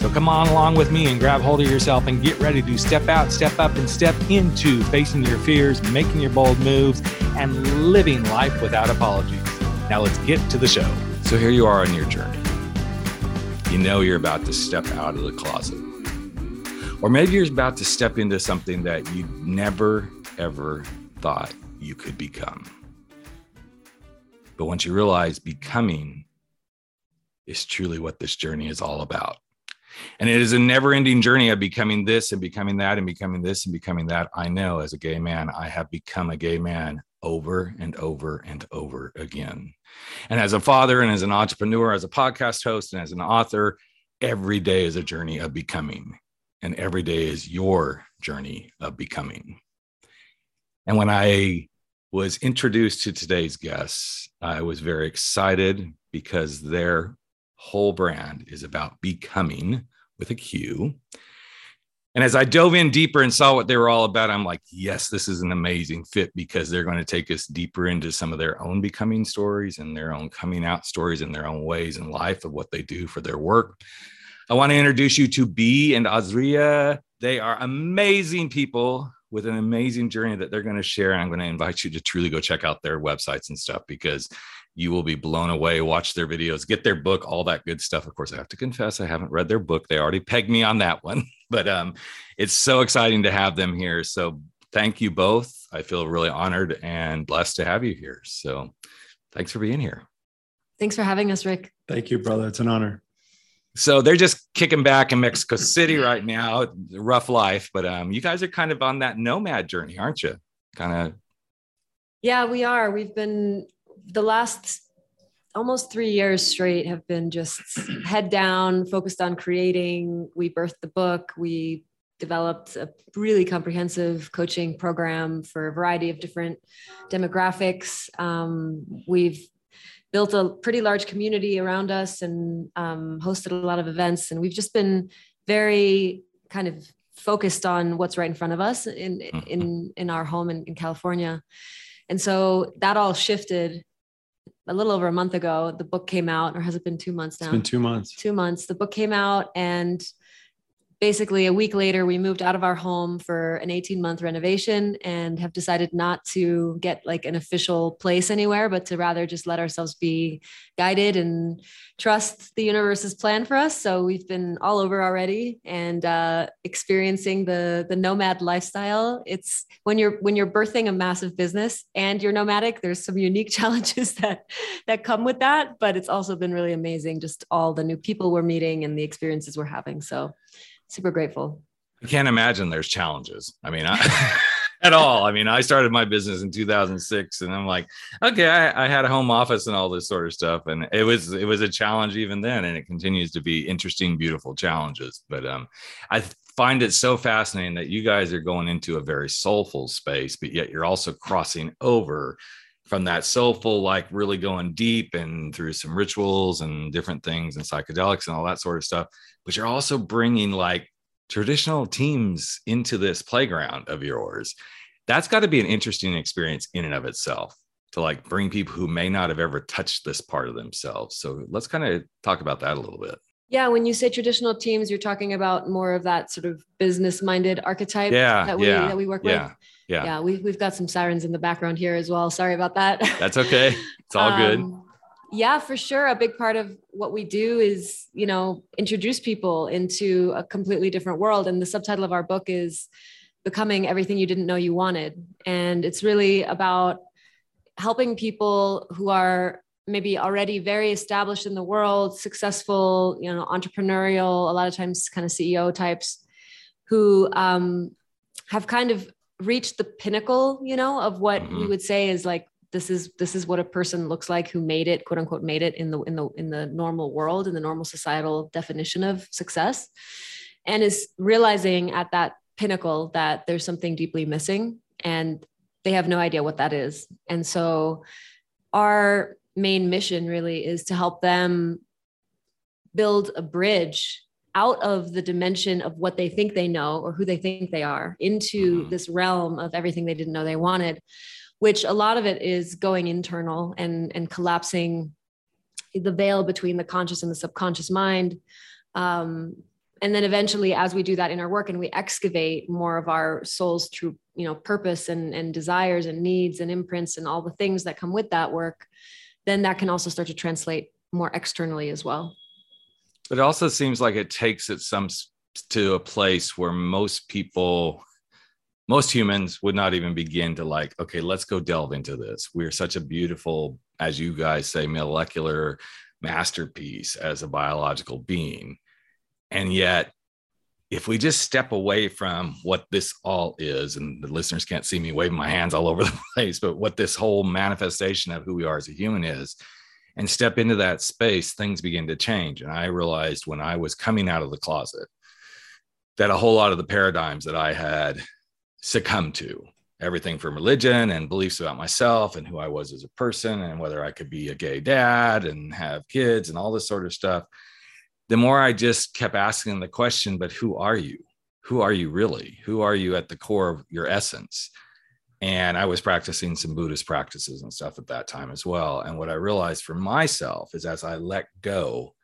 So come on along with me and grab hold of yourself and get ready to step out, step up, and step into facing your fears, making your bold moves, and living life without apologies. Now let's get to the show. So here you are on your journey. You know you're about to step out of the closet. Or maybe you're about to step into something that you never, ever thought you could become. But once you realize becoming is truly what this journey is all about. And it is a never ending journey of becoming this and becoming that and becoming this and becoming that. I know as a gay man, I have become a gay man over and over and over again. And as a father and as an entrepreneur, as a podcast host and as an author, every day is a journey of becoming. And every day is your journey of becoming. And when I was introduced to today's guests, I was very excited because their whole brand is about becoming with a Q. And as I dove in deeper and saw what they were all about, I'm like, yes, this is an amazing fit because they're going to take us deeper into some of their own becoming stories and their own coming out stories and their own ways in life of what they do for their work. I want to introduce you to B and Azria. They are amazing people with an amazing journey that they're going to share. And I'm going to invite you to truly go check out their websites and stuff because you will be blown away. Watch their videos, get their book, all that good stuff. Of course, I have to confess, I haven't read their book. They already pegged me on that one, but um, it's so exciting to have them here. So thank you both. I feel really honored and blessed to have you here. So thanks for being here. Thanks for having us, Rick. Thank you, brother. It's an honor. So they're just kicking back in Mexico City right now. Rough life, but um, you guys are kind of on that nomad journey, aren't you? Kind of. Yeah, we are. We've been the last almost three years straight have been just head down, focused on creating. We birthed the book. We developed a really comprehensive coaching program for a variety of different demographics. Um, we've built a pretty large community around us and um, hosted a lot of events. And we've just been very kind of focused on what's right in front of us in in mm-hmm. in our home in, in California. And so that all shifted a little over a month ago, the book came out, or has it been two months now? It's been two months. Two months. The book came out, and basically a week later we moved out of our home for an 18 month renovation and have decided not to get like an official place anywhere but to rather just let ourselves be guided and trust the universe's plan for us. So we've been all over already and uh, experiencing the the nomad lifestyle. It's when you're when you're birthing a massive business and you're nomadic there's some unique challenges that that come with that but it's also been really amazing just all the new people we're meeting and the experiences we're having. So super grateful. I can't imagine there's challenges. I mean, I, at all. I mean, I started my business in 2006, and I'm like, okay, I, I, had a home office and all this sort of stuff, and it was it was a challenge even then, and it continues to be interesting, beautiful challenges. But um, I find it so fascinating that you guys are going into a very soulful space, but yet you're also crossing over from that soulful, like really going deep and through some rituals and different things and psychedelics and all that sort of stuff. But you're also bringing like traditional teams into this playground of yours. That's got to be an interesting experience in and of itself to like bring people who may not have ever touched this part of themselves. So let's kind of talk about that a little bit. Yeah, when you say traditional teams, you're talking about more of that sort of business-minded archetype yeah, that we yeah, that we work yeah. with? yeah. Yeah we've, we've got some sirens in the background here as well. Sorry about that. That's okay. It's all um, good yeah for sure. A big part of what we do is you know introduce people into a completely different world. And the subtitle of our book is becoming everything you didn't know you wanted. And it's really about helping people who are maybe already very established in the world successful you know entrepreneurial a lot of times kind of ceo types who um, have kind of reached the pinnacle, you know, of what mm-hmm. we would say is like this is this is what a person looks like who made it, quote unquote, made it in the in the in the normal world, in the normal societal definition of success, and is realizing at that pinnacle that there's something deeply missing and they have no idea what that is. And so our main mission really is to help them build a bridge out of the dimension of what they think they know or who they think they are into mm-hmm. this realm of everything they didn't know they wanted which a lot of it is going internal and and collapsing the veil between the conscious and the subconscious mind um, and then eventually as we do that in our work and we excavate more of our soul's true you know purpose and and desires and needs and imprints and all the things that come with that work then that can also start to translate more externally as well. But it also seems like it takes it some to a place where most people most humans would not even begin to like okay let's go delve into this. We're such a beautiful as you guys say molecular masterpiece as a biological being. And yet if we just step away from what this all is and the listeners can't see me waving my hands all over the place but what this whole manifestation of who we are as a human is and step into that space things begin to change and i realized when i was coming out of the closet that a whole lot of the paradigms that i had succumbed to everything from religion and beliefs about myself and who I was as a person and whether I could be a gay dad and have kids and all this sort of stuff. The more I just kept asking the question, but who are you? Who are you really? Who are you at the core of your essence? And I was practicing some Buddhist practices and stuff at that time as well. And what I realized for myself is as I let go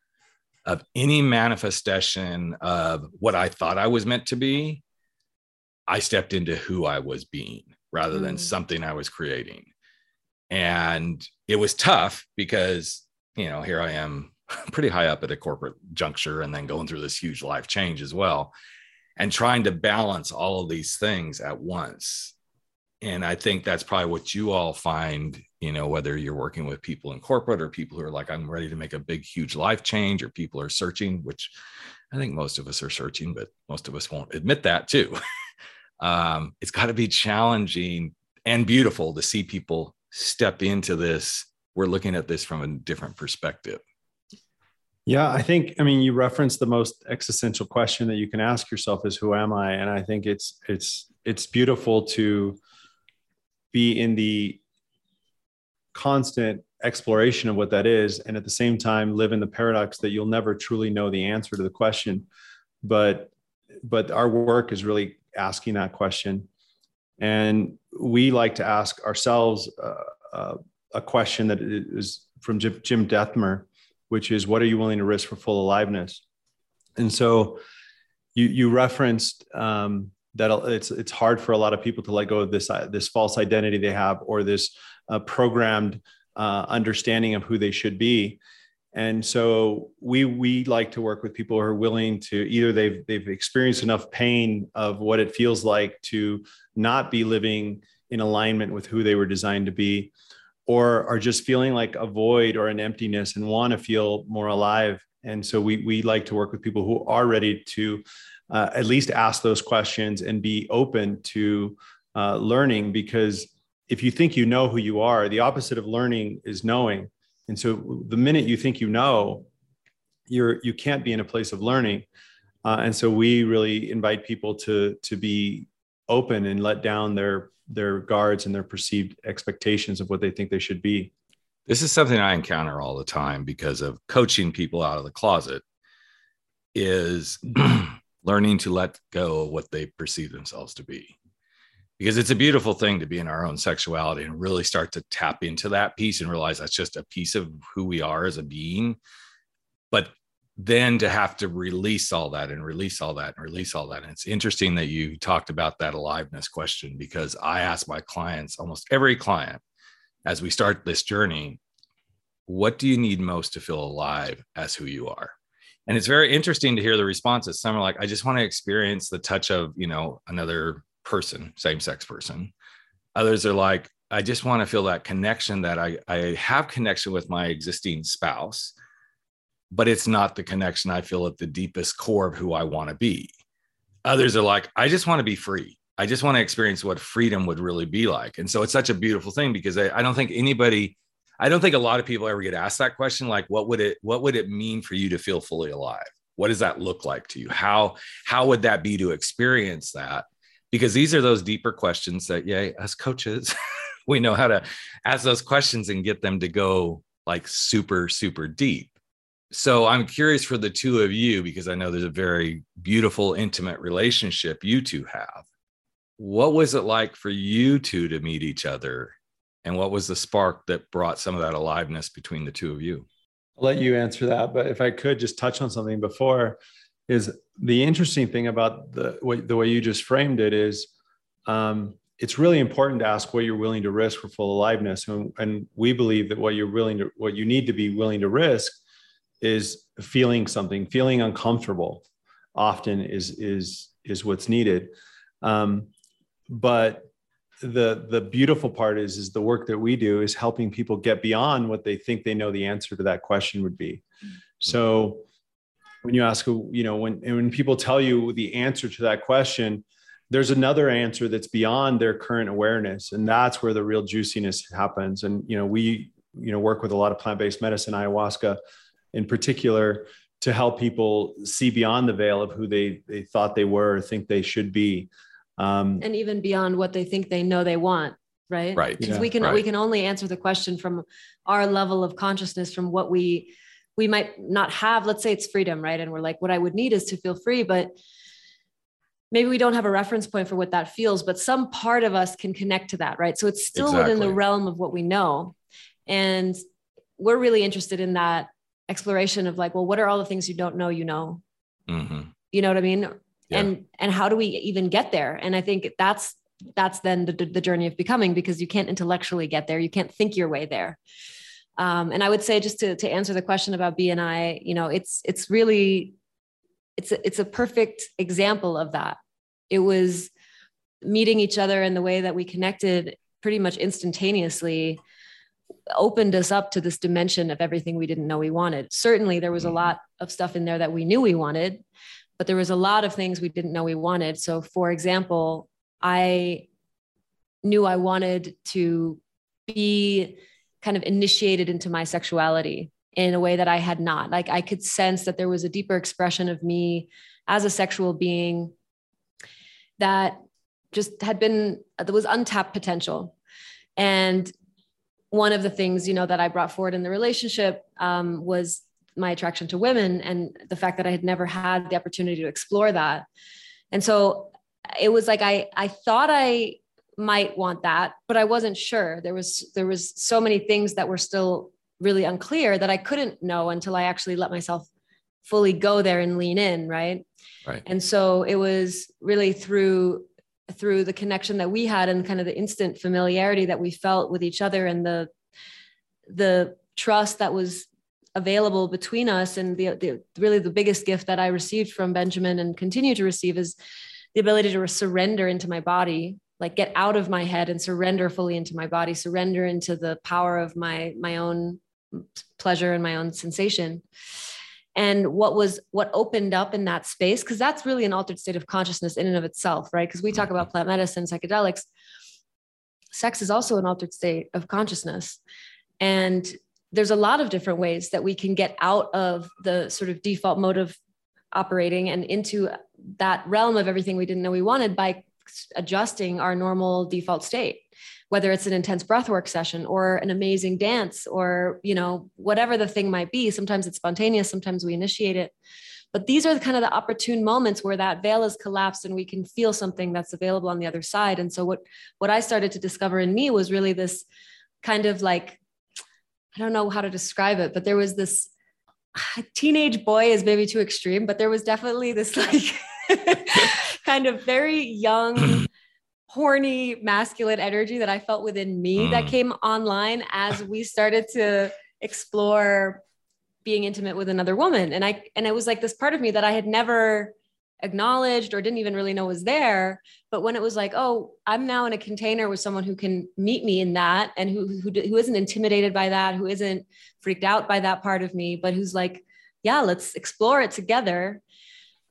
of any manifestation of what I thought I was meant to be, I stepped into who I was being rather than mm. something I was creating. And it was tough because, you know, here I am pretty high up at a corporate juncture and then going through this huge life change as well and trying to balance all of these things at once. And I think that's probably what you all find, you know, whether you're working with people in corporate or people who are like, I'm ready to make a big, huge life change, or people are searching, which I think most of us are searching, but most of us won't admit that too. um, it's got to be challenging and beautiful to see people step into this. We're looking at this from a different perspective. Yeah, I think I mean you referenced the most existential question that you can ask yourself is who am I? And I think it's it's it's beautiful to be in the constant exploration of what that is and at the same time live in the paradox that you'll never truly know the answer to the question but but our work is really asking that question. And we like to ask ourselves uh, uh, a question that is from Jim, Jim Dethmer, which is, "What are you willing to risk for full aliveness?" And so, you you referenced um, that it's it's hard for a lot of people to let go of this uh, this false identity they have or this uh, programmed uh, understanding of who they should be and so we we like to work with people who are willing to either they've they've experienced enough pain of what it feels like to not be living in alignment with who they were designed to be or are just feeling like a void or an emptiness and want to feel more alive and so we we like to work with people who are ready to uh, at least ask those questions and be open to uh, learning because if you think you know who you are the opposite of learning is knowing and so the minute you think you know, you're you can't be in a place of learning. Uh, and so we really invite people to to be open and let down their their guards and their perceived expectations of what they think they should be. This is something I encounter all the time because of coaching people out of the closet is learning to let go of what they perceive themselves to be because it's a beautiful thing to be in our own sexuality and really start to tap into that piece and realize that's just a piece of who we are as a being. But then to have to release all that and release all that and release all that. And it's interesting that you talked about that aliveness question because I ask my clients, almost every client, as we start this journey, what do you need most to feel alive as who you are? And it's very interesting to hear the responses. Some are like, I just want to experience the touch of, you know, another person, same sex person. Others are like, I just want to feel that connection that I, I have connection with my existing spouse, but it's not the connection I feel at the deepest core of who I want to be. Others are like, I just want to be free. I just want to experience what freedom would really be like. And so it's such a beautiful thing because I, I don't think anybody, I don't think a lot of people ever get asked that question, like, what would it, what would it mean for you to feel fully alive? what does that look like to you how how would that be to experience that because these are those deeper questions that yeah as coaches we know how to ask those questions and get them to go like super super deep so i'm curious for the two of you because i know there's a very beautiful intimate relationship you two have. What was it like for you two to meet each other? And what was the spark that brought some of that aliveness between the two of you? I'll let you answer that, but if I could just touch on something before, is the interesting thing about the the way you just framed it is um, it's really important to ask what you're willing to risk for full aliveness, and, and we believe that what you're willing to what you need to be willing to risk is feeling something, feeling uncomfortable. Often is is is what's needed, um, but the the beautiful part is is the work that we do is helping people get beyond what they think they know the answer to that question would be. So when you ask you know when when people tell you the answer to that question there's another answer that's beyond their current awareness and that's where the real juiciness happens. And you know we you know work with a lot of plant-based medicine ayahuasca in particular to help people see beyond the veil of who they they thought they were or think they should be. Um, and even beyond what they think they know they want right? Right. Because yeah. we can right. we can only answer the question from our level of consciousness from what we we might not have. Let's say it's freedom right? And we're like what i would need is to feel free but maybe we don't have a reference point for what that feels but some part of us can connect to that right? So it's still exactly. within the realm of what we know. And we're really interested in that exploration of like well what are all the things you don't know you know? Mm-hmm. you know what i mean? Yeah. and and how do we even get there? And i think that's that's then the, the journey of becoming because you can't intellectually get there. You can't think your way there. Um, and i would say just to, to answer the question about bni you know it's it's really it's a, it's a perfect example of that. It was meeting each other in the way that we connected pretty much instantaneously opened us up to this dimension of everything we didn't know we wanted certainly there was a mm-hmm. lot of stuff in there that we knew we wanted but there was a lot of things we didn't know we wanted. So, for example, I knew I wanted to be kind of initiated into my sexuality in a way that I had not. Like, I could sense that there was a deeper expression of me as a sexual being that just had been, there was untapped potential. And one of the things, you know, that I brought forward in the relationship um, was my attraction to women and the fact that I had never had the opportunity to explore that. And so it was like I I thought I might want that, but I wasn't sure. There was there was so many things that were still really unclear that I couldn't know until I actually let myself fully go there and lean in, right? Right. And so it was really through through the connection that we had and kind of the instant familiarity that we felt with each other and the the trust that was available between us and the, the really the biggest gift that i received from benjamin and continue to receive is the ability to surrender into my body like get out of my head and surrender fully into my body surrender into the power of my my own pleasure and my own sensation and what was what opened up in that space because that's really an altered state of consciousness in and of itself right? Because we talk about mm-hmm. plant medicine psychedelics. Sex is also an altered state of consciousness. And there's a lot of different ways that we can get out of the sort of default mode of operating and into that realm of everything we didn't know we wanted by adjusting our normal default state whether it's an intense breathwork session or an amazing dance or you know whatever the thing might be. Sometimes it's spontaneous sometimes we initiate it. But these are the kind of the opportune moments where that veil is collapsed and we can feel something that's available on the other side. And so what what i started to discover in me was really this kind of like I don't know how to describe it, but there was this teenage boy is maybe too extreme, but there was definitely this like kind of very young, horny, masculine energy that I felt within me mm. that came online as we started to explore being intimate with another woman. And I, and it was like this part of me that I had never acknowledged or didn't even really know was there but when it was like oh i'm now in a container with someone who can meet me in that and who who, who isn't intimidated by that who isn't freaked out by that part of me but who's like yeah let's explore it together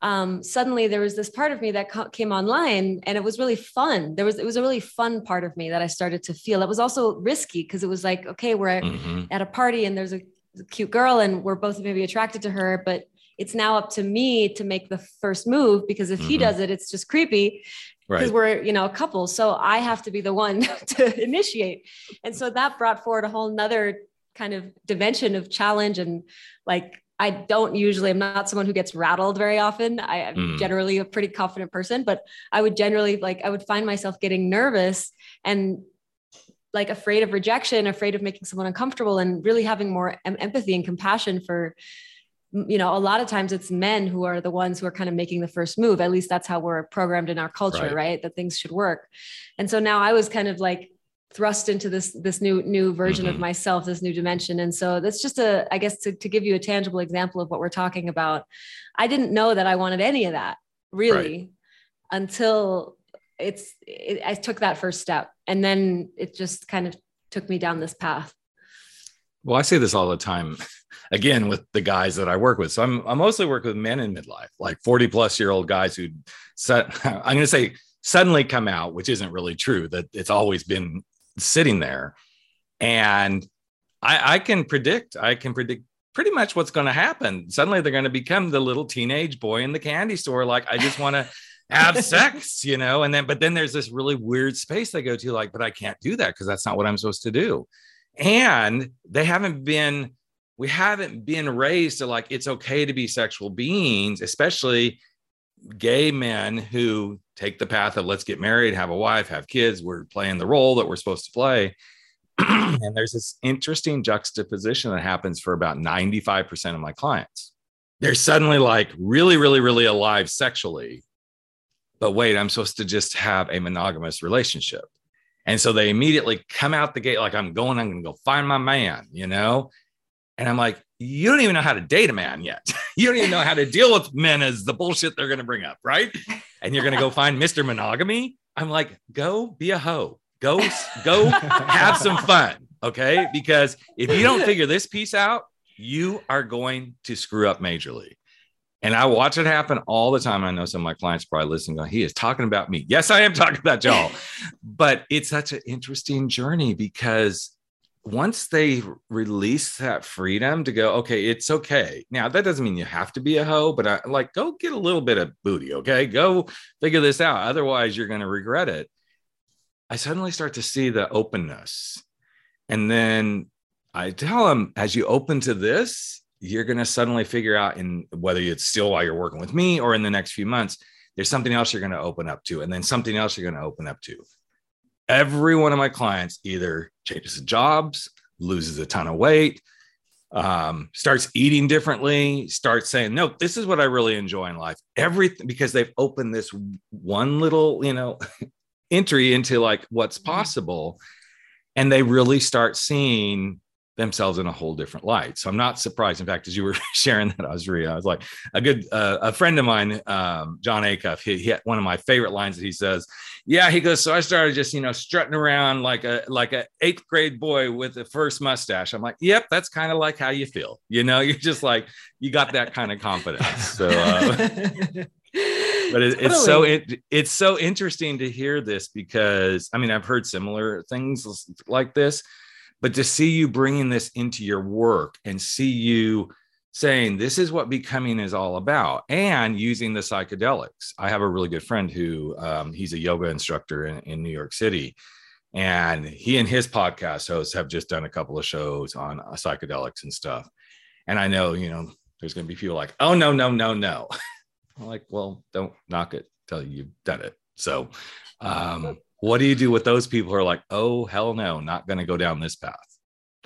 um, suddenly there was this part of me that co- came online and it was really fun there was it was a really fun part of me that i started to feel it was also risky because it was like okay we're mm-hmm. at a party and there's a cute girl and we're both maybe attracted to her but it's now up to me to make the first move because if mm-hmm. he does it, it's just creepy because right. we're you know a couple so i have to be the one to initiate and so that brought forward a whole nother kind of dimension of challenge and like I don't usually, I'm not someone who gets rattled very often. I am mm. generally a pretty confident person, but I would generally like, I would find myself getting nervous and like afraid of rejection, afraid of making someone uncomfortable, and really having more em- empathy and compassion for, you know, a lot of times it's men who are the ones who are kind of making the first move. At least that's how we're programmed in our culture, right? right? That things should work. And so now I was kind of like, thrust into this this new new version mm-hmm. of myself this new dimension and so that's just a i guess to, to give you a tangible example of what we're talking about i didn't know that i wanted any of that really right. until it's it, i took that first step and then it just kind of took me down this path well i say this all the time again with the guys that i work with so i'm i mostly work with men in midlife like 40 plus year old guys who set i'm going to say suddenly come out, which isn't really true, that it's always been sitting there. And I, I can predict, I can predict pretty much what's going to happen. Suddenly they're going to become the little teenage boy in the candy store. Like, I just want to have sex, you know? And then, but then there's this really weird space they go to, like, but I can't do that because that's not what I'm supposed to do. And they haven't been, we haven't been raised to like, it's okay to be sexual beings, especially gay men who take the path of let's get married, have a wife, have kids. We're playing the role that we're supposed to play. and there's this interesting juxtaposition that happens for about 95% of my clients. They're suddenly like really, really, really alive sexually. But wait, I'm supposed to just have a monogamous relationship. And so they immediately come out the gate like, I'm going, I'm going to go find my man, you know? And I'm like, you don't even know how to date a man yet. you don't even know how to deal with men as the bullshit they're going to bring up, right? And you're going to go find Mr. Monogamy. I'm like, go be a hoe. Go, go have some fun. Okay. Because if you don't figure this piece out, you are going to screw up majorly. And I watch it happen all the time. I know some of my clients probably listening, going, he is talking about me. Yes, I am talking about y'all. but it's such an interesting journey because once they release that freedom to go, okay, it's okay. Now that doesn't mean you have to be a hoe, but I like go get a little bit of booty, okay? Go figure this out. Otherwise, you're going to regret it. I suddenly start to see the openness. And then I tell them, as you open to this, you're going to suddenly figure out in whether it's still while you're working with me or in the next few months, there's something else you're going to open up to, and then something else you're going to open up to every one of my clients either changes jobs, loses a ton of weight, um, starts eating differently, starts saying, no, this is what I really enjoy in life. Everything because they've opened this one little, you know, entry into like what's mm-hmm. possible. And they really start seeing themselves in a whole different light. So I'm not surprised. In fact, as you were sharing that, I was reading, I was like, a good, uh, a friend of mine, um, Jon Acuff, he, he, had one of my favorite lines that he says, yeah, he goes, so I started just, you know, strutting around like a, like a eighth grade boy with the first mustache. I'm like, yep, that's kind of like how you feel. You know, you're just like, you got that kind of confidence. So, uh, but it, it's so it, it's so interesting to hear this because I mean I've heard similar things like this, but to see you bringing this into your work and see you saying this is what becoming is all about and using the psychedelics. I have a really good friend who um, he's a yoga instructor in, in, new york city and he and his podcast hosts have just done a couple of shows on uh, psychedelics and stuff. And i know you know there's going to be people like oh no no no no. I'm like well don't knock it till you've done it. So um, what do you do with those people who are like, oh, hell no, not going to go down this path?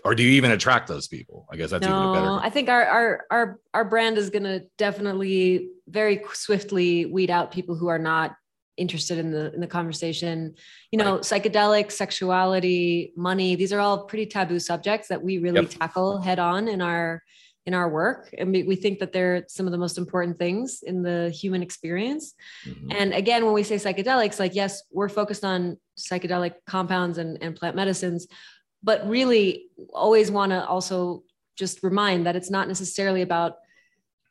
Or do you even attract those people? I guess that's no, even a better. I think our our our our brand is going to definitely very swiftly weed out people who are not interested in the in the conversation. You know, right. psychedelics, sexuality, money, these are all pretty taboo subjects that we really yep. tackle head on in our in our work and we, we think that they're some of the most important things in the human experience. Mm-hmm. and again when we say psychedelics like yes we're focused on psychedelic compounds and, and plant medicines but really always want to also just remind that it's not necessarily about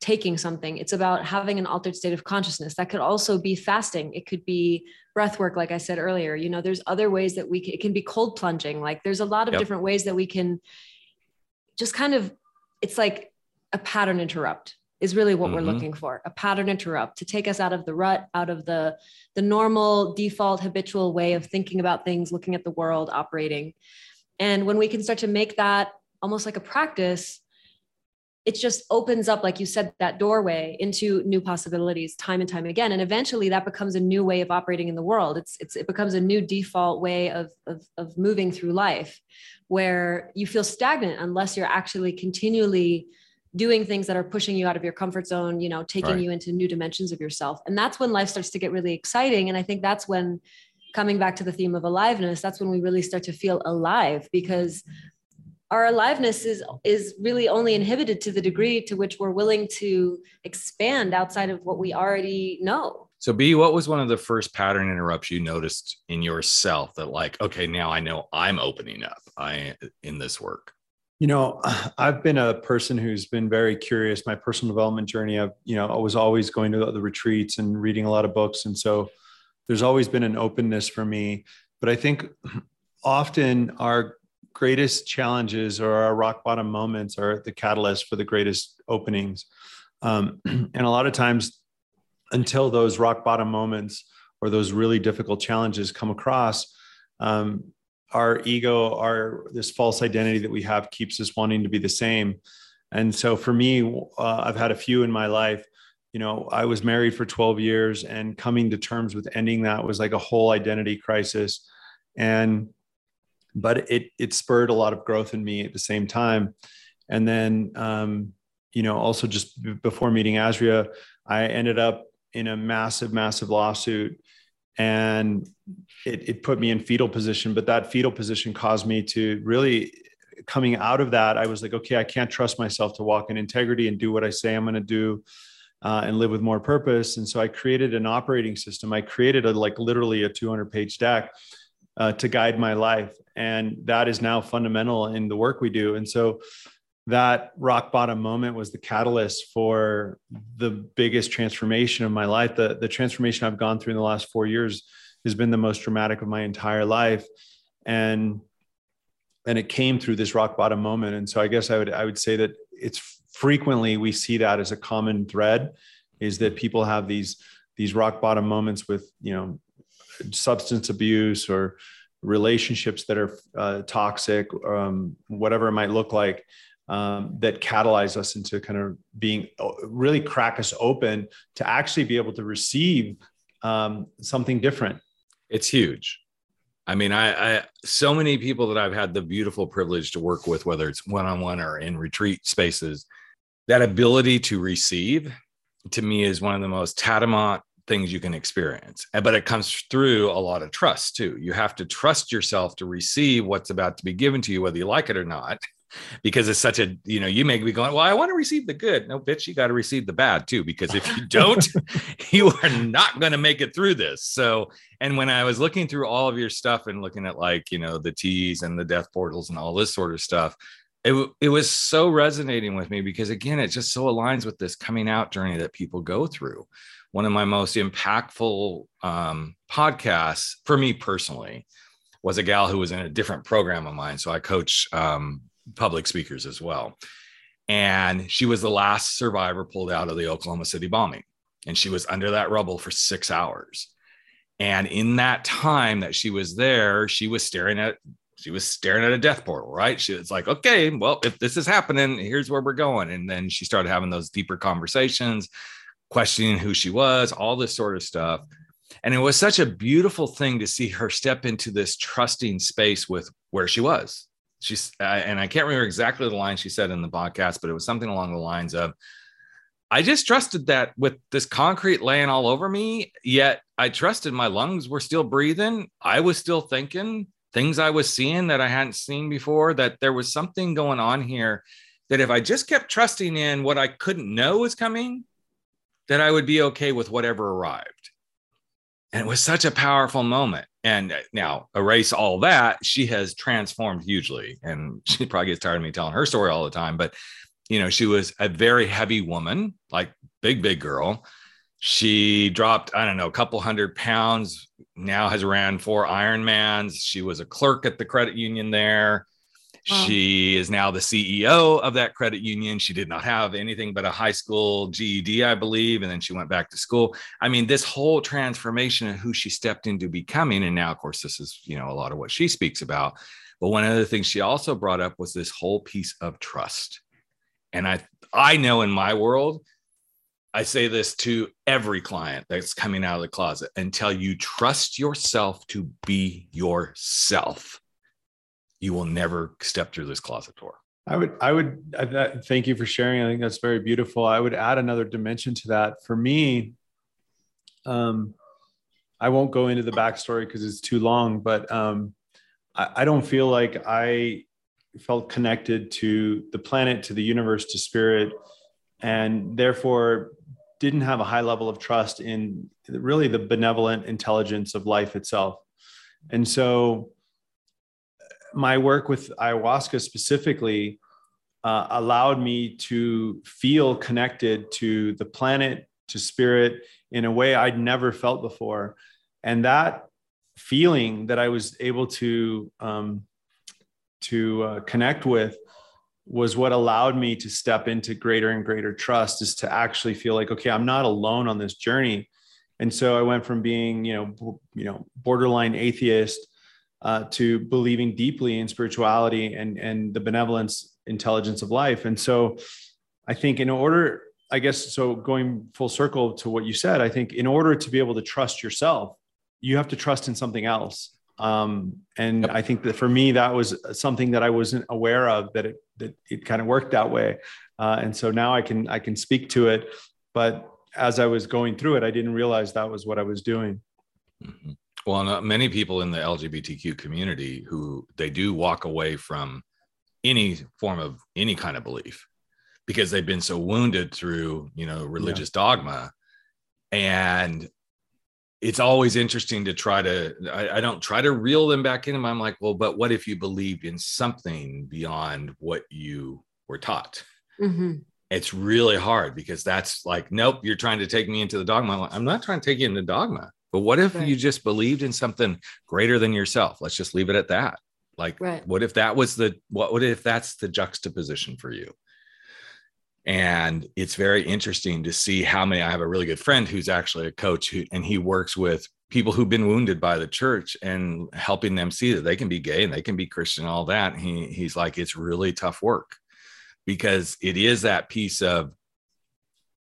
taking something. It's about having an altered state of consciousness. That could also be fasting. It could be breath work like i said earlier. You know there's other ways that we can, it can be cold plunging. Like there's a lot of yep. different ways that we can just kind of it's like a pattern interrupt is really what mm-hmm. we're looking for a pattern interrupt to take us out of the rut out of the the normal default habitual way of thinking about things looking at the world operating and when we can start to make that almost like a practice it just opens up like you said that doorway into new possibilities time and time again and eventually that becomes a new way of operating in the world it's, it's it becomes a new default way of, of of moving through life where you feel stagnant unless you're actually continually doing things that are pushing you out of your comfort zone, you know, taking right. you into new dimensions of yourself. And that's when life starts to get really exciting. And I think that's when coming back to the theme of aliveness, that's when we really start to feel alive because our aliveness is is really only inhibited to the degree to which we're willing to expand outside of what we already know. So B, what was one of the first pattern interrupts you noticed in yourself that like, okay, now I know I'm opening up I in this work? You know, I've been a person who's been very curious. My personal development journey, I've, you know, I was always going to the retreats and reading a lot of books. And so there's always been an openness for me. But I think often our greatest challenges or our rock bottom moments are the catalyst for the greatest openings. Um, and a lot of times, until those rock bottom moments or those really difficult challenges come across, um, our ego, our this false identity that we have keeps us wanting to be the same. And so for me, uh, I've had a few in my life. You know, I was married for 12 years and coming to terms with ending that was like a whole identity crisis. And but it it spurred a lot of growth in me at the same time. And then um, you know, also just before meeting Azria, I ended up in a massive, massive lawsuit and it, it put me in fetal position but that fetal position caused me to really coming out of that i was like okay i can't trust myself to walk in integrity and do what i say i'm going to do uh, and live with more purpose and so i created an operating system i created a like literally a 200 page deck uh, to guide my life and that is now fundamental in the work we do and so that rock bottom moment was the catalyst for the biggest transformation of my life. The, the transformation I've gone through in the last four years has been the most dramatic of my entire life. And and it came through this rock bottom moment. And so I guess I would I would say that it's frequently we see that as a common thread is that people have these these rock bottom moments with you know substance abuse or relationships that are uh, toxic um, whatever it might look like um, that catalyze us into kind of being uh, really crack us open to actually be able to receive um, something different. It's huge. I mean, I, I, so many people that I've had the beautiful privilege to work with, whether it's one on one or in retreat spaces, that ability to receive to me is one of the most tantamount things you can experience. But it comes through a lot of trust too. You have to trust yourself to receive what's about to be given to you, whether you like it or not because it's such a you know you may be going well i want to receive the good no bitch you got to receive the bad too because if you don't you are not going to make it through this so and when i was looking through all of your stuff and looking at like you know the teas and the death portals and all this sort of stuff it, it was so resonating with me because again it just so aligns with this coming out journey that people go through one of my most impactful um, podcasts for me personally was a gal who was in a different program of mine so i coach um, public speakers as well. And she was the last survivor pulled out of the Oklahoma City bombing. And she was under that rubble for six hours. And in that time that she was there, she was staring at she was staring at a death portal, right? She was like, okay, well, if this is happening, here's where we're going. And then she started having those deeper conversations, questioning who she was, all this sort of stuff. And it was such a beautiful thing to see her step into this trusting space with where she was she's and I can't remember exactly the line she said in the podcast, but it was something along the lines of, "I just trusted that with this concrete laying all over me, yet I trusted my lungs were still breathing. I was still thinking things I was seeing that I hadn't seen before. That there was something going on here. That if I just kept trusting in what I couldn't know was coming, that I would be okay with whatever arrived." And it was such a powerful moment. And uh, now, erase all that, she has transformed hugely. And she probably gets tired of me telling her story all the time. But, you know, she was a very heavy woman, like big, big girl. She dropped, I don't know, a couple hundred pounds, now has ran four Ironmans. She was a clerk at the credit union there. She is now the CEO of that credit union. She did not have anything but a high school GED, I believe, and then she went back to school. I mean, this whole transformation of who she stepped into becoming, and now, of course, this is you know a lot of what she speaks about. But one of the things she also brought up was this whole piece of trust. And I I know in my world, I say this to every client that's coming out of the closet until you trust yourself to be yourself you will never step through this closet door. I would, I would I, thank you for sharing. I think that's very beautiful. I would add another dimension to that. For me, um, I won't go into the backstory because it's too long, but um, I, I don't feel like I felt connected to the planet, to the universe, to spirit, and therefore didn't have a high level of trust in really the benevolent intelligence of life itself. And so my work with ayahuasca specifically uh, allowed me to feel connected to the planet, to spirit in a way I'd never felt before. And that feeling that I was able to um, to uh, connect with was what allowed me to step into greater and greater trust is to actually feel like okay i'm not alone on this journey and so i went from being you know you know borderline atheist uh, to believing deeply in spirituality and and the benevolence intelligence of life. And so i think in order i guess so going full circle to what you said i think in order to be able to trust yourself you have to trust in something else. Um, and yep. i think that for me that was something that i wasn't aware of that it that it kind of worked that way. Uh, and so now i can i can speak to it. But as i was going through it i didn't realize that was what i was doing. Mm-hmm. Well, many people in the LGBTQ community who they do walk away from any form of any kind of belief because they've been so wounded through, you know, religious yeah. dogma. And it's always interesting to try to, I, I, don't try to reel them back in. I'm like, well, but what if you believed in something beyond what you were taught? Mm-hmm. It's really hard because that's like, nope, you're trying to take me into the dogma. I'm, like, I'm not trying to take you into dogma. But what if right. you just believed in something greater than yourself? Let's just leave it at that. Like, right. what if that was the what? What if that's the juxtaposition for you? And it's very interesting to see how many. I have a really good friend who's actually a coach, who, and he works with people who've been wounded by the church and helping them see that they can be gay and they can be Christian, all that. He he's like, it's really tough work because it is that piece of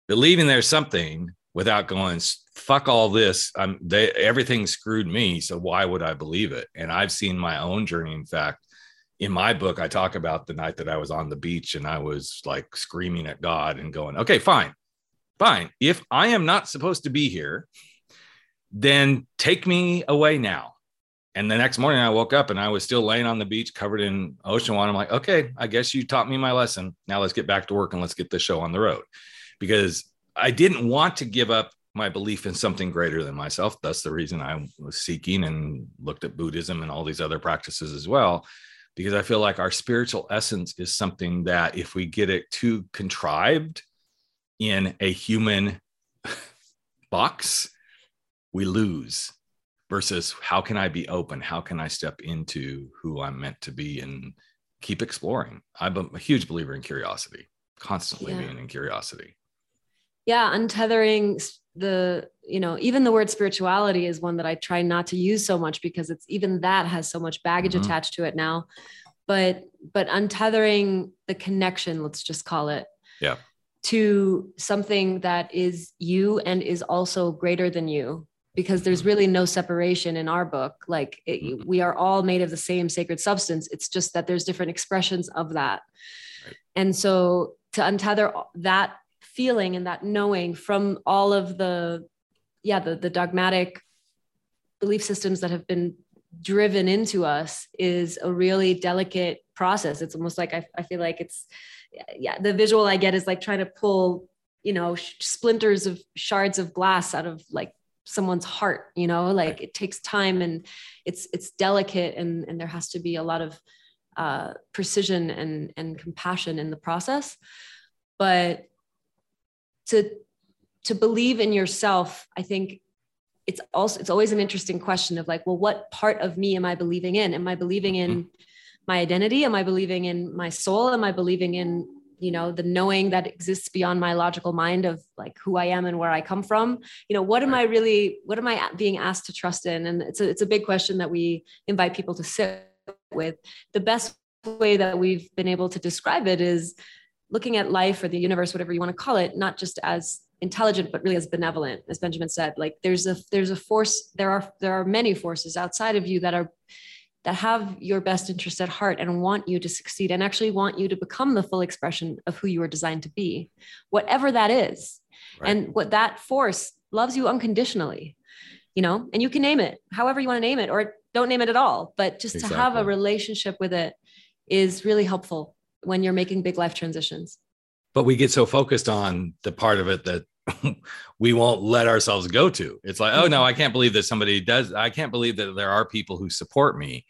believing there's something without going fuck all this. I'm they everything screwed me so why would i believe it? And i've seen my own journey. In fact in my book i talk about the night that i was on the beach and i was like screaming at god and going okay fine fine. If i am not supposed to be here then take me away now. And the next morning i woke up and i was still laying on the beach covered in ocean water. I'm like okay i guess you taught me my lesson. Now let's get back to work and let's get the show on the road. Because I didn't want to give up my belief in something greater than myself. That's the reason I was seeking and looked at Buddhism and all these other practices as well, because I feel like our spiritual essence is something that if we get it too contrived in a human box, we lose. Versus how can I be open? How can I step into who I'm meant to be and keep exploring? I'm a, huge believer in curiosity, constantly yeah. being in curiosity yeah untethering the you know even the word spirituality is one that i try not to use so much because it's even that has so much baggage mm-hmm. attached to it now but but untethering the connection let's just call it yeah to something that is you and is also greater than you because there's mm-hmm. really no separation in our book like it, mm-hmm. we are all made of the same sacred substance it's just that there's different expressions of that right. and so to untether that feeling and that knowing from all of the yeah the, the dogmatic belief systems that have been driven into us is a really delicate process. It's almost like i, I feel like it's yeah the visual i get is like trying to pull you know splinters of shards of glass out of like someone's heart you know? Like it takes time and it's it's delicate and and there has to be a lot of uh, precision and and compassion in the process. But to to believe in yourself i think it's also it's always an interesting question of like well what part of me am i believing in am i believing in mm-hmm. my identity? Am I believing in my soul? Am I believing in you know the knowing that exists beyond my logical mind of like who i am and where i come from you know what am i really what am i being asked to trust in and it's a, it's a big question that we invite people to sit with the best way that we've been able to describe it is looking at life or the universe whatever you want to call it not just as intelligent but really as benevolent as benjamin said like there's a there's a force there are there are many forces outside of you that are that have your best interest at heart and want you to succeed and actually want you to become the full expression of who you are designed to be, whatever that is. Right. And what that force loves you unconditionally, you know, and you can name it however you want to name it or don't name it at all. But just exactly. to have a relationship with it is really helpful when you're making big life transitions. But we get so focused on the part of it that we won't let ourselves go to. It's like, oh no, I can't believe that somebody does. I can't believe that there are people who support me.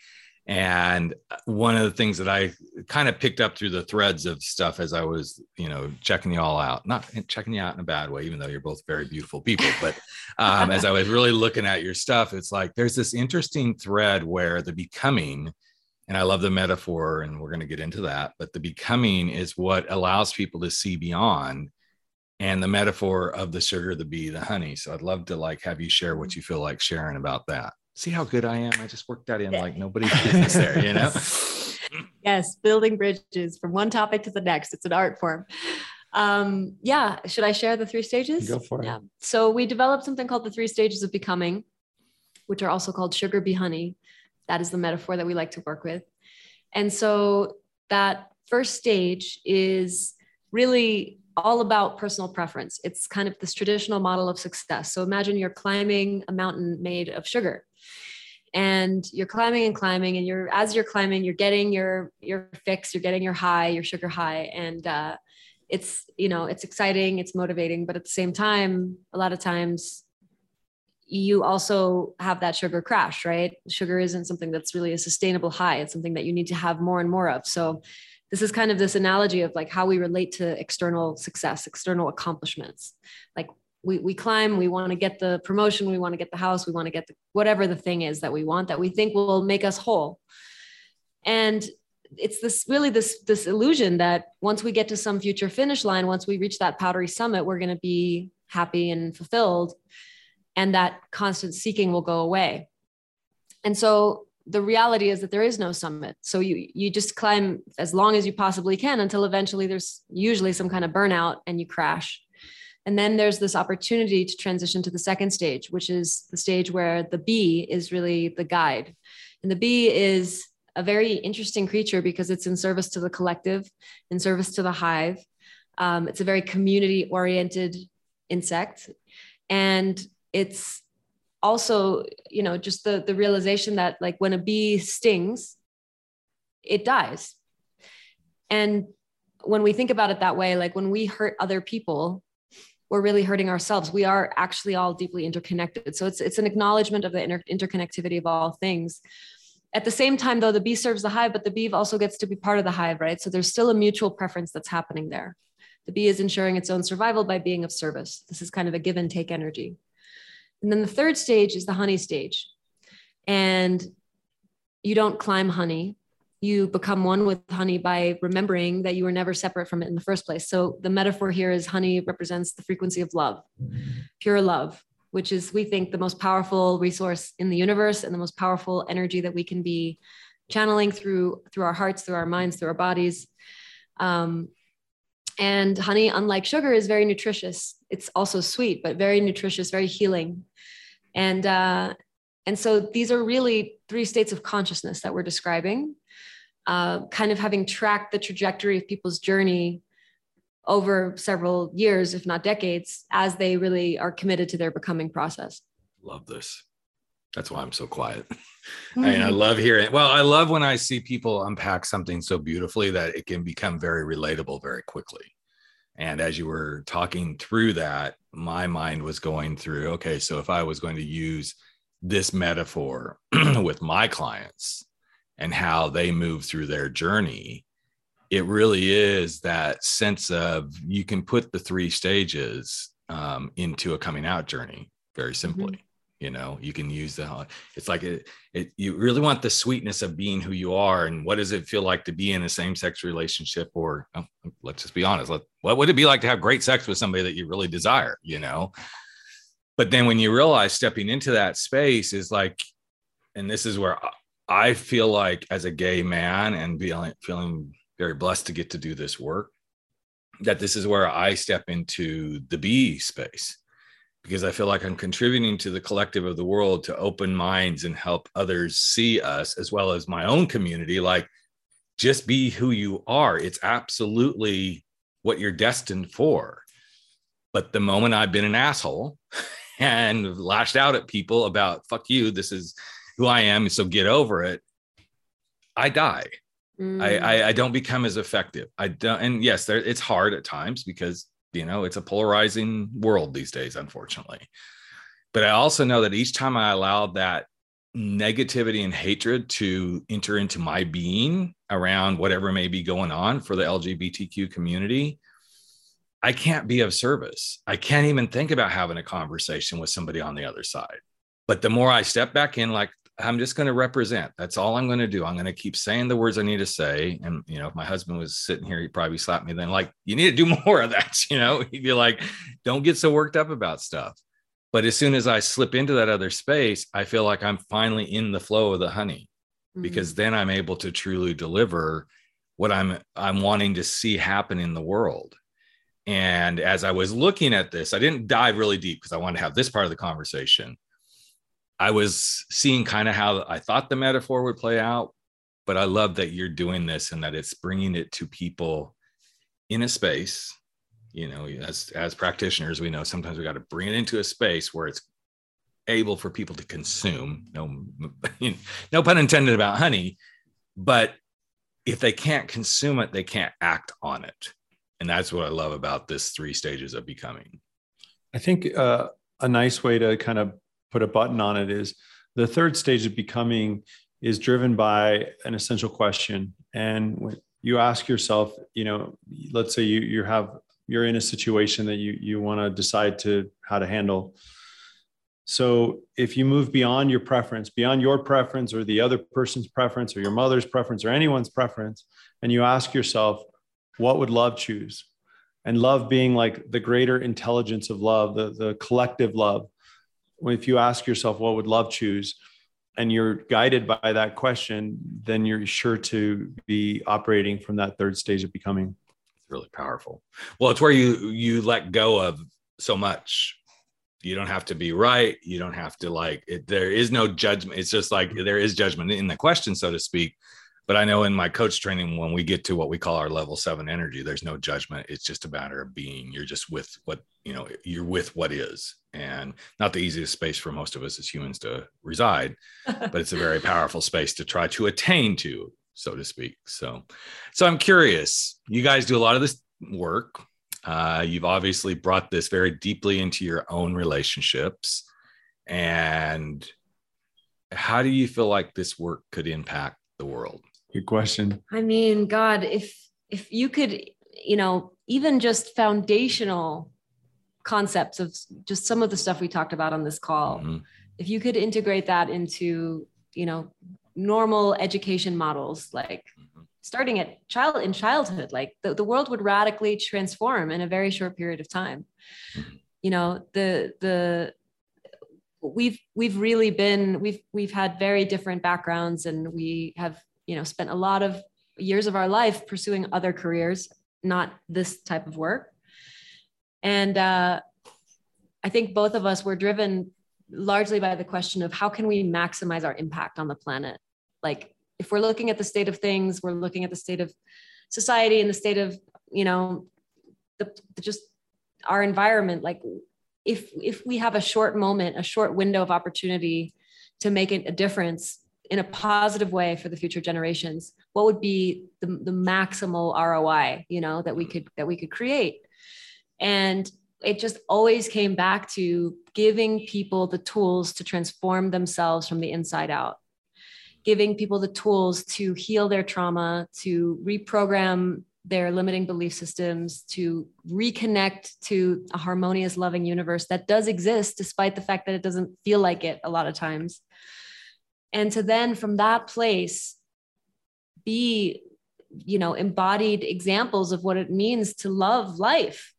And one of the things that I kind of picked up through the threads of stuff as I was, you know, checking you all out, not checking you out in a bad way, even though you're both very beautiful people, but um, as I was really looking at your stuff, it's like there's this interesting thread where the becoming, and I love the metaphor, and we're going to get into that, but the becoming is what allows people to see beyond and the metaphor of the sugar, the bee, the honey. So I'd love to like have you share what you feel like sharing about that. See how good I am. I just worked that in like nobody's business there, you know? yes, building bridges from one topic to the next. It's an art form. Um, yeah, should I share the three stages? Go for it. Yeah. So we developed something called the three stages of becoming, which are also called sugar bee honey. That is the metaphor that we like to work with. And so that first stage is really all about personal preference. It's kind of this traditional model of success. So imagine you're climbing a mountain made of sugar. And you're climbing and climbing, and you're as you're climbing, you're getting your your fix, you're getting your high, your sugar high, and uh, it's you know it's exciting, it's motivating, but at the same time, a lot of times you also have that sugar crash, right? Sugar isn't something that's really a sustainable high. It's something that you need to have more and more of. So this is kind of this analogy of like how we relate to external success, external accomplishments. Like we, we climb, we want to get the promotion, we want to get the house, we want to get the, whatever the thing is that we want that we think will make us whole. And it's this really this this illusion that once we get to some future finish line, once we reach that powdery summit, we're going to be happy and fulfilled, and that constant seeking will go away. And so the reality is that there is no summit. So you you just climb as long as you possibly can until eventually there's usually some kind of burnout and you crash. And then there's this opportunity to transition to the second stage which is the stage where the bee is really the guide. And the bee is a very interesting creature because it's in service to the collective in service to the hive. Um, it's a very community oriented insect. And it's also you know just the the realization that like when a bee stings it dies. And when we think about it that way like when we hurt other people we're really hurting ourselves. We are actually all deeply interconnected. So it's it's an acknowledgement of the inter- interconnectivity of all things. At the same time though the bee serves the hive but the bee also gets to be part of the hive right? So there's still a mutual preference that's happening there. The bee is ensuring its own survival by being of service. This is kind of a give and take energy and then the third stage is the honey stage. And you don't climb honey. You become one with honey by remembering that you were never separate from it in the first place. So the metaphor here is honey represents the frequency of love, pure love, which is, we think, the most powerful resource in the universe and the most powerful energy that we can be channeling through through our hearts, through our minds, through our bodies. Um, and honey, unlike sugar, is very nutritious. It's also sweet, but very nutritious, very healing. And uh, and so these are really three states of consciousness that we're describing, uh, kind of having tracked the trajectory of people's journey over several years, if not decades, as they really are committed to their becoming process. Love this. That's why I'm so quiet. Mm-hmm. I mean, I love hearing. Well, I love when I see people unpack something so beautifully that it can become very relatable very quickly. And as you were talking through that, my mind was going through okay, so if I was going to use this metaphor with my clients and how they move through their journey, it really is that sense of you can put the three stages um, into a coming out journey very simply. Mm-hmm. You know you can use the it's like it, it you really want the sweetness of being who you are and what does it feel like to be in a same-sex relationship or oh, let's just be honest let, what would it be like to have great sex with somebody that you really desire you know? But then when you realize stepping into that space is like and this is where i feel like as a gay man and feeling feeling very blessed to get to do this work that this is where i step into the b space because I feel like I'm contributing to the collective of the world to open minds and help others see us as well as my own community. Like, just be who you are. It's absolutely what you're destined for. But the moment I've been an asshole and lashed out at people about, fuck you, this is who I am, so get over it, I die. Mm. I, I, I don't become as effective. I don't, and yes, there, it's hard at times because you know it's a polarizing world these days unfortunately. But i also know that each time i allow that negativity and hatred to enter into my being around whatever may be going on for the lgbtq community i can't be of service. I can't even think about having a conversation with somebody on the other side. But the more i step back in like I'm just going to represent. That's all I'm going to do. I'm going to keep saying the words I need to say. And, you know, if my husband was sitting here, he'd probably slap me then, like, you need to do more of that. You know, he'd be like, don't get so worked up about stuff. But as soon as I slip into that other space, I feel like I'm finally in the flow of the honey mm-hmm. because then I'm able to truly deliver what I'm I'm wanting to see happen in the world. And as I was looking at this, I didn't dive really deep because I wanted to have this part of the conversation. I was seeing kind of how I thought the metaphor would play out, but I love that you're doing this and that it's bringing it to people in a space. You know, as as practitioners, we know sometimes we got to bring it into a space where it's able for people to consume. No, no pun intended about honey, but if they can't consume it, they can't act on it, and that's what I love about this three stages of becoming. I think uh, a nice way to kind of put a button on it is the third stage of becoming is driven by an essential question. And when you ask yourself you know let's say you you have you're in a situation that you you want to decide to how to handle. So if you move beyond your preference beyond your preference or the other person's preference or your mother's preference or anyone's preference and you ask yourself what would love choose? And love being like the greater intelligence of love the the collective love if you ask yourself what would love choose and you're guided by that question then you're sure to be operating from that third stage of becoming. It's really powerful. Well it's where you you let go of so much. You don't have to be right. You don't have to like it, there is no judgment. It's just like there is judgment in the question so to speak. But I know in my coach training, when we get to what we call our level seven energy, there's no judgment. It's just a matter of being. You're just with what, you know, you're with what is. And not the easiest space for most of us as humans to reside, but it's a very powerful space to try to attain to, so to speak. So, so I'm curious, you guys do a lot of this work. Uh, you've obviously brought this very deeply into your own relationships. And how do you feel like this work could impact the world? Good question. I mean, God, if if you could, you know, even just foundational concepts of just some of the stuff we talked about on this call, mm-hmm. if you could integrate that into, you know, normal education models, like mm-hmm. starting at child in childhood, like the, the world would radically transform in a very short period of time. Mm-hmm. You know, the the we've we've really been we've we've had very different backgrounds and we have you know spent a lot of years of our life pursuing other careers not this type of work and uh, i think both of us were driven largely by the question of how can we maximize our impact on the planet? Like if we're looking at the state of things we're looking at the state of society and the state of you know the, the just our environment like if if we have a short moment a short window of opportunity to make it a difference in a positive way for the future generations what would be the, the maximal roi you know that we could that we could create and it just always came back to giving people the tools to transform themselves from the inside out giving people the tools to heal their trauma to reprogram their limiting belief systems, to reconnect to a harmonious, loving universe that does exist, despite the fact that it doesn't feel like it a lot of times. And to then, from that place, be you know embodied examples of what it means to love life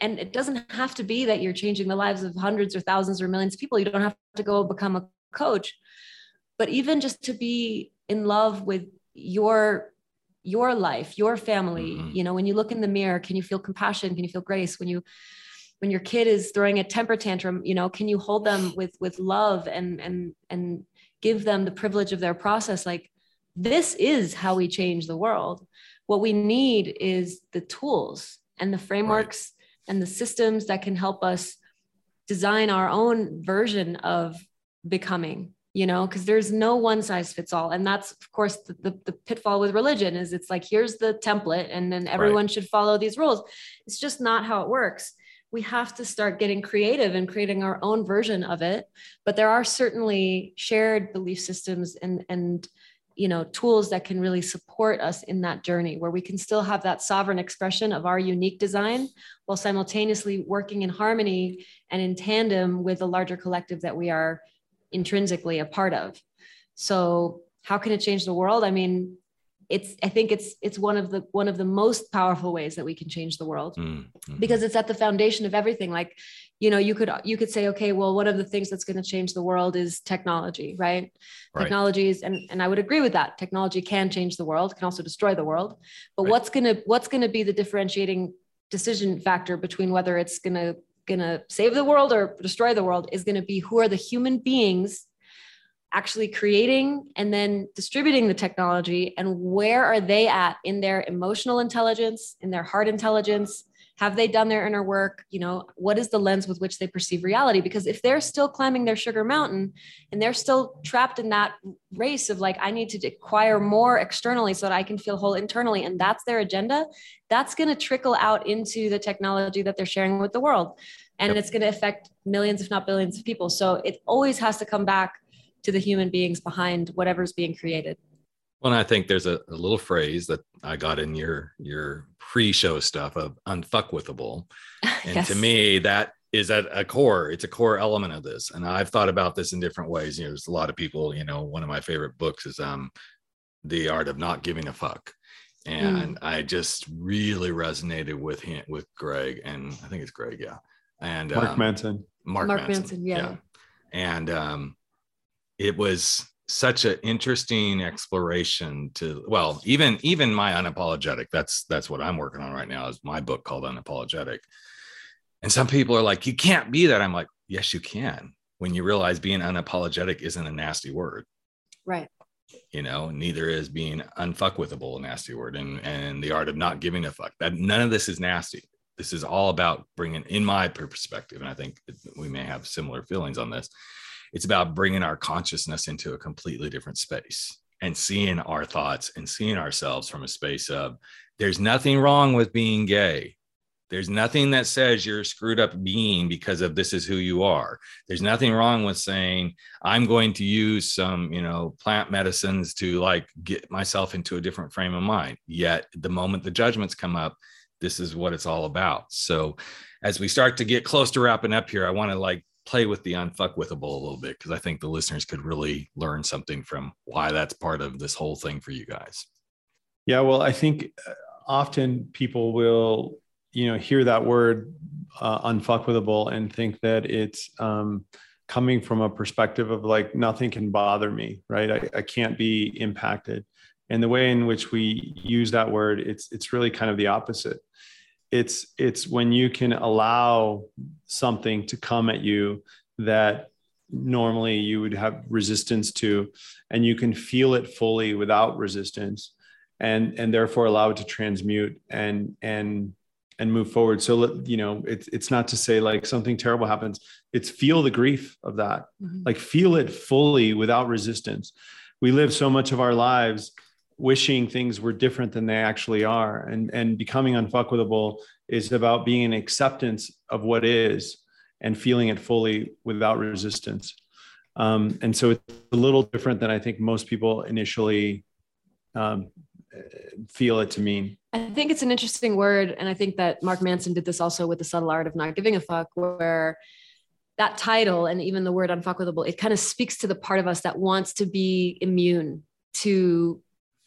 and it doesn't have to be that you're changing the lives of hundreds or thousands or millions of people. You don't have to go become a coach. But even just to be in love with your your life your family mm-hmm. you know when you look in the mirror can you feel compassion? Can you feel grace? When you when your kid is throwing a temper tantrum you know can you hold them with with love and and and give them the privilege of their process? Like this is how we change the world. What we need is the tools and the frameworks. And the systems that can help us design our own version of becoming you know because there's no one size fits all. And that's of course the, the, the, pitfall with religion is it's like here's the template and then everyone right. should follow these rules. It's just not how it works. We have to start getting creative and creating our own version of it. But there are certainly shared belief systems and and you know tools that can really support us in that journey where we can still have that sovereign expression of our unique design while simultaneously working in harmony and in tandem with the larger collective that we are intrinsically a part of. So how can it change the world? I mean it's i think it's it's one of the one of the most powerful ways that we can change the world. Mm-hmm. because it's at the foundation of everything. Like you know you could you could say okay well one of the things that's going to change the world is technology right, right. technologies and and i would agree with that technology can change the world can also destroy the world but right. what's going to what's going to be the differentiating decision factor between whether it's going to going to save the world or destroy the world is going to be who are the human beings actually creating and then distributing the technology and where are they at in their emotional intelligence in their heart intelligence have they done their inner work you know what is the lens with which they perceive reality because if they're still climbing their sugar mountain and they're still trapped in that race of like i need to acquire more externally so that i can feel whole internally and that's their agenda that's going to trickle out into the technology that they're sharing with the world and yep. it's going to affect millions if not billions of people so it always has to come back to the human beings behind whatever's being created. Well, I think there's a, a, little phrase that I got in your your pre-show stuff of unfuckwithable, and yes. to me that is at a core. It's a core element of this, and I've thought about this in different ways. You know, there's a lot of people. You know, one of my favorite books is um, "The Art of Not Giving a Fuck," and mm. I just really resonated with him with Greg, and I think it's Greg, yeah, and Mark um, Manson. Mark, Mark Manson, Manson yeah. yeah. and um, it was such an interesting exploration to well even even my unapologetic that's that's what i'm working on right now is my book called unapologetic. And some people are like you can't be that. I'm like yes you can. When you realize being unapologetic isn't a nasty word. Right. You know neither is being unfuckwithable a nasty word and and the art of not giving a fuck. That none of this is nasty. This is all about bringing in my perspective and i think we may have similar feelings on this it's about bringing our consciousness into a completely different space and seeing our thoughts and seeing ourselves from a space of there's nothing wrong with being gay. There's nothing that says you're screwed up being because of this is who you are. There's nothing wrong with saying I'm going to use some, you know, plant medicines to like get myself into a different frame of mind. Yet the moment the judgments come up, this is what it's all about. So as we start to get close to wrapping up here, I want to like play with the unfuckwithable a little bit because I think the listeners could really learn something from why that's part of this whole thing for you guys. Yeah, well, I think uh, often people will, you know, hear that word uh, unfuckwithable and think that it's um, coming from a perspective of like nothing can bother me, right? I, I can't be impacted. And the way in which we use that word, it's it's really kind of the opposite it's it's when you can allow something to come at you that normally you would have resistance to and you can feel it fully without resistance and and therefore allow it to transmute and and and move forward. So you know it's it's not to say like something terrible happens. It's feel the grief of that. Mm-hmm. like feel it fully without resistance. We live so much of our lives wishing things were different than they actually are. And, and becoming unfuckable is about being an acceptance of what is and feeling it fully without resistance. Um, and so it's a little different than I think most people initially um, feel it to mean? I think it's an interesting word. And I think that Mark Manson did this also with the subtle art of not giving a fuck, where that title and even the word unfuckable, it kind of speaks to the part of us that wants to be immune to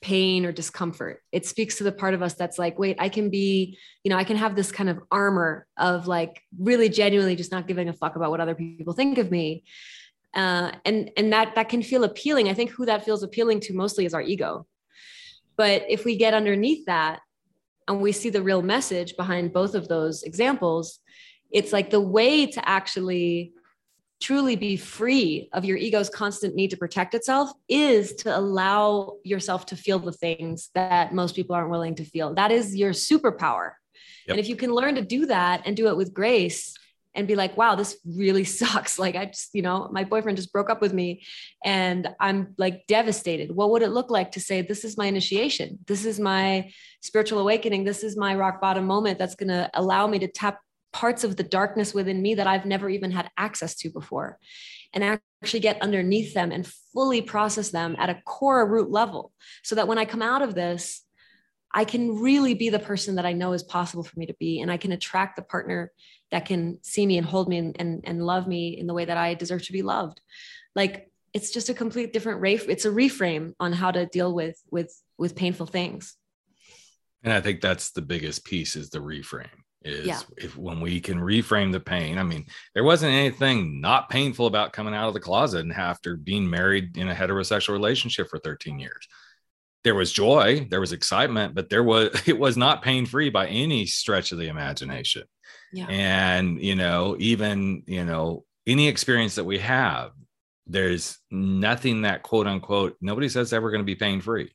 pain or discomfort. It speaks to the part of us that's like, wait, I can be, you know, I can have this kind of armor of like really genuinely just not giving a fuck about what other people think of me. Uh, and and that that can feel appealing. I think who that feels appealing to mostly is our ego. But if we get underneath that and we see the real message behind both of those examples, it's like the way to actually truly be free of your ego's constant need to protect itself is to allow yourself to feel the things that most people aren't willing to feel. That is your superpower. Yep. And if you can learn to do that and do it with grace and be like, wow, this really sucks. Like, I just, you know, my boyfriend just broke up with me and I'm like devastated. What would it look like to say, this is my initiation? This is my spiritual awakening. This is my rock bottom moment that's going to allow me to tap parts of the darkness within me that I've never even had access to before and actually get underneath them and fully process them at a core root level so that when I come out of this, I can really be the person that I know is possible for me to be. And I can attract the partner that can see me and hold me and, and, and love me in the way that I deserve to be loved. Like it's just a complete different rate. It's a reframe on how to deal with, with, with painful things. And I think that's the biggest piece is the reframe is yeah. if when we can reframe the pain i mean there wasn't anything not painful about coming out of the closet and after being married in a heterosexual relationship for 13 years there was joy there was excitement but there was it was not pain free by any stretch of the imagination yeah. and you know even you know any experience that we have there's nothing that quote unquote nobody says ever going to be pain free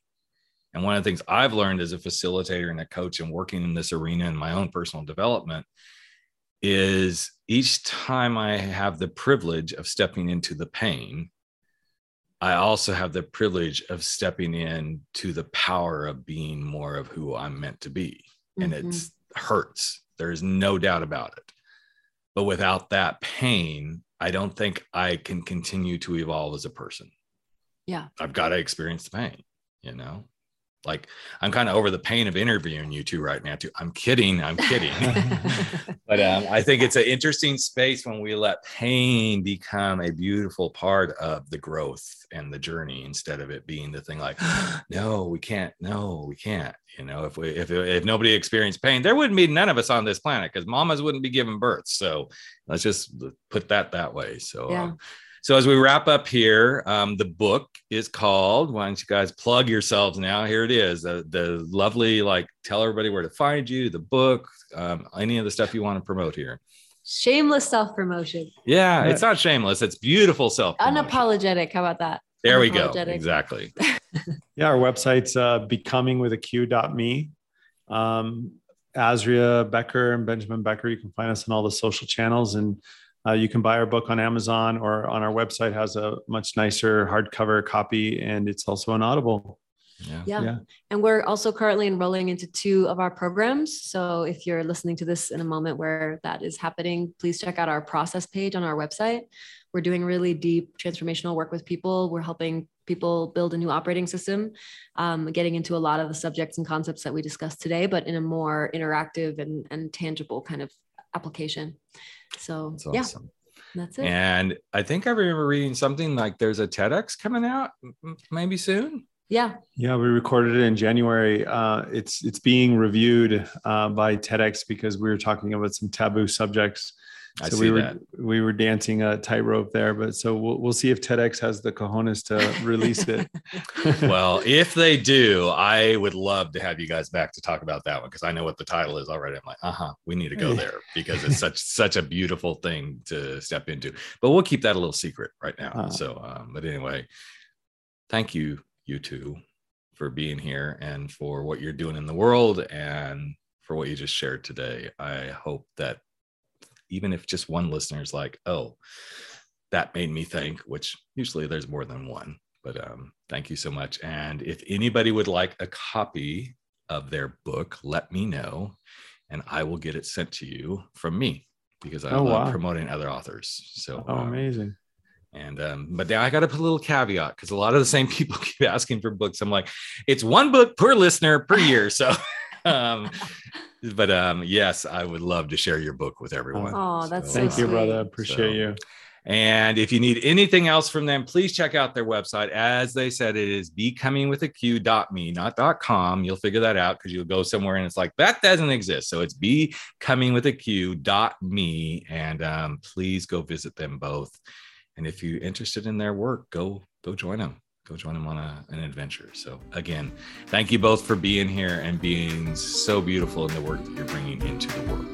and one of the things I've learned as a facilitator and a coach and working in this arena in my own personal development is each time I have the privilege of stepping into the pain, I also have the privilege of stepping in to the power of being more of who I'm meant to be. And mm-hmm. it hurts. There's no doubt about it. But without that pain, I don't think I can continue to evolve as a person. Yeah. I've got to experience the pain, you know? Like i'm kind of over the pain of interviewing you two right now too. I'm kidding i'm kidding. But um, i think it's an interesting space when we let pain become a beautiful part of the growth and the journey instead of it being the thing like no we can't no we can't. You know if we if, if nobody experienced pain there wouldn't be none of us on this planet because mamas wouldn't be giving birth. So let's just put that that way. So yeah. um, so as we wrap up here, um, the book is called. Why don't you guys plug yourselves now? Here it is. The, the lovely, like, tell everybody where to find you. The book, um, any of the stuff you want to promote here. Shameless self promotion. Yeah, it's not shameless. It's beautiful self. Unapologetic. How about that? There we go. Exactly. yeah, our website's uh, becoming with a q.me. Um, Azria Becker and Benjamin Becker. You can find us on all the social channels and uh, you can buy our book on Amazon or on our website has a much nicer hardcover copy, and it's also an Audible. Yeah. yeah. yeah. And we're also currently enrolling into two of our programs. So if you're listening to this in a moment where that is happening, please check out our process page on our website. We're doing really deep transformational work with people. We're helping people build a new operating system, um, getting into a lot of the subjects and concepts that we discussed today, but in a more interactive and, and tangible kind of application. So that's awesome. yeah, that's it. And I think I remember reading something like there's a TEDx coming out maybe soon. Yeah. Yeah, we recorded it in January. Uh, it's it's being reviewed uh, by TEDx because we were talking about some taboo subjects I so we were that. we were dancing a tightrope there, but so we'll we'll see if TEDx has the cojones to release it. well, if they do, I would love to have you guys back to talk about that one because I know what the title is already. I'm like, uh huh, we need to go there because it's such such a beautiful thing to step into. But we'll keep that a little secret right now. Uh-huh. So, um, but anyway, thank you, you two, for being here and for what you're doing in the world and for what you just shared today. I hope that even if just one listener is like, oh, that made me think, which usually there's more than one. But um, thank you so much. And if anybody would like a copy of their book, let me know and I will get it sent to you from me because I oh, love wow. promoting other authors. So, oh, um, amazing. And um, but now I got to put a little caveat because a lot of the same people keep asking for books. I'm like, it's one book per listener per year. So, um, but um, yes, I would love to share your book with everyone. Oh, that's so Thank you, sweet. brother. Appreciate So- you. And if you need anything else from them, please check out their website. As they said, it is becomingwithaq.me, not .com. You'll figure that out because you'll go somewhere and it's like that doesn't exist. So it's becomingwithaq.me, and um, please go visit them both. And if you're interested in their work, go go join them. Go join them on a, an adventure. So again, thank you both for being here and being so beautiful in the work that you're bringing into the world.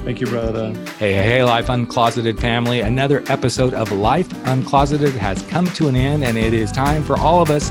Thank you, brother. Hey, hey, hey, Life Uncloseted family. Another episode of Life Uncloseted has come to an end, and it is time for all of us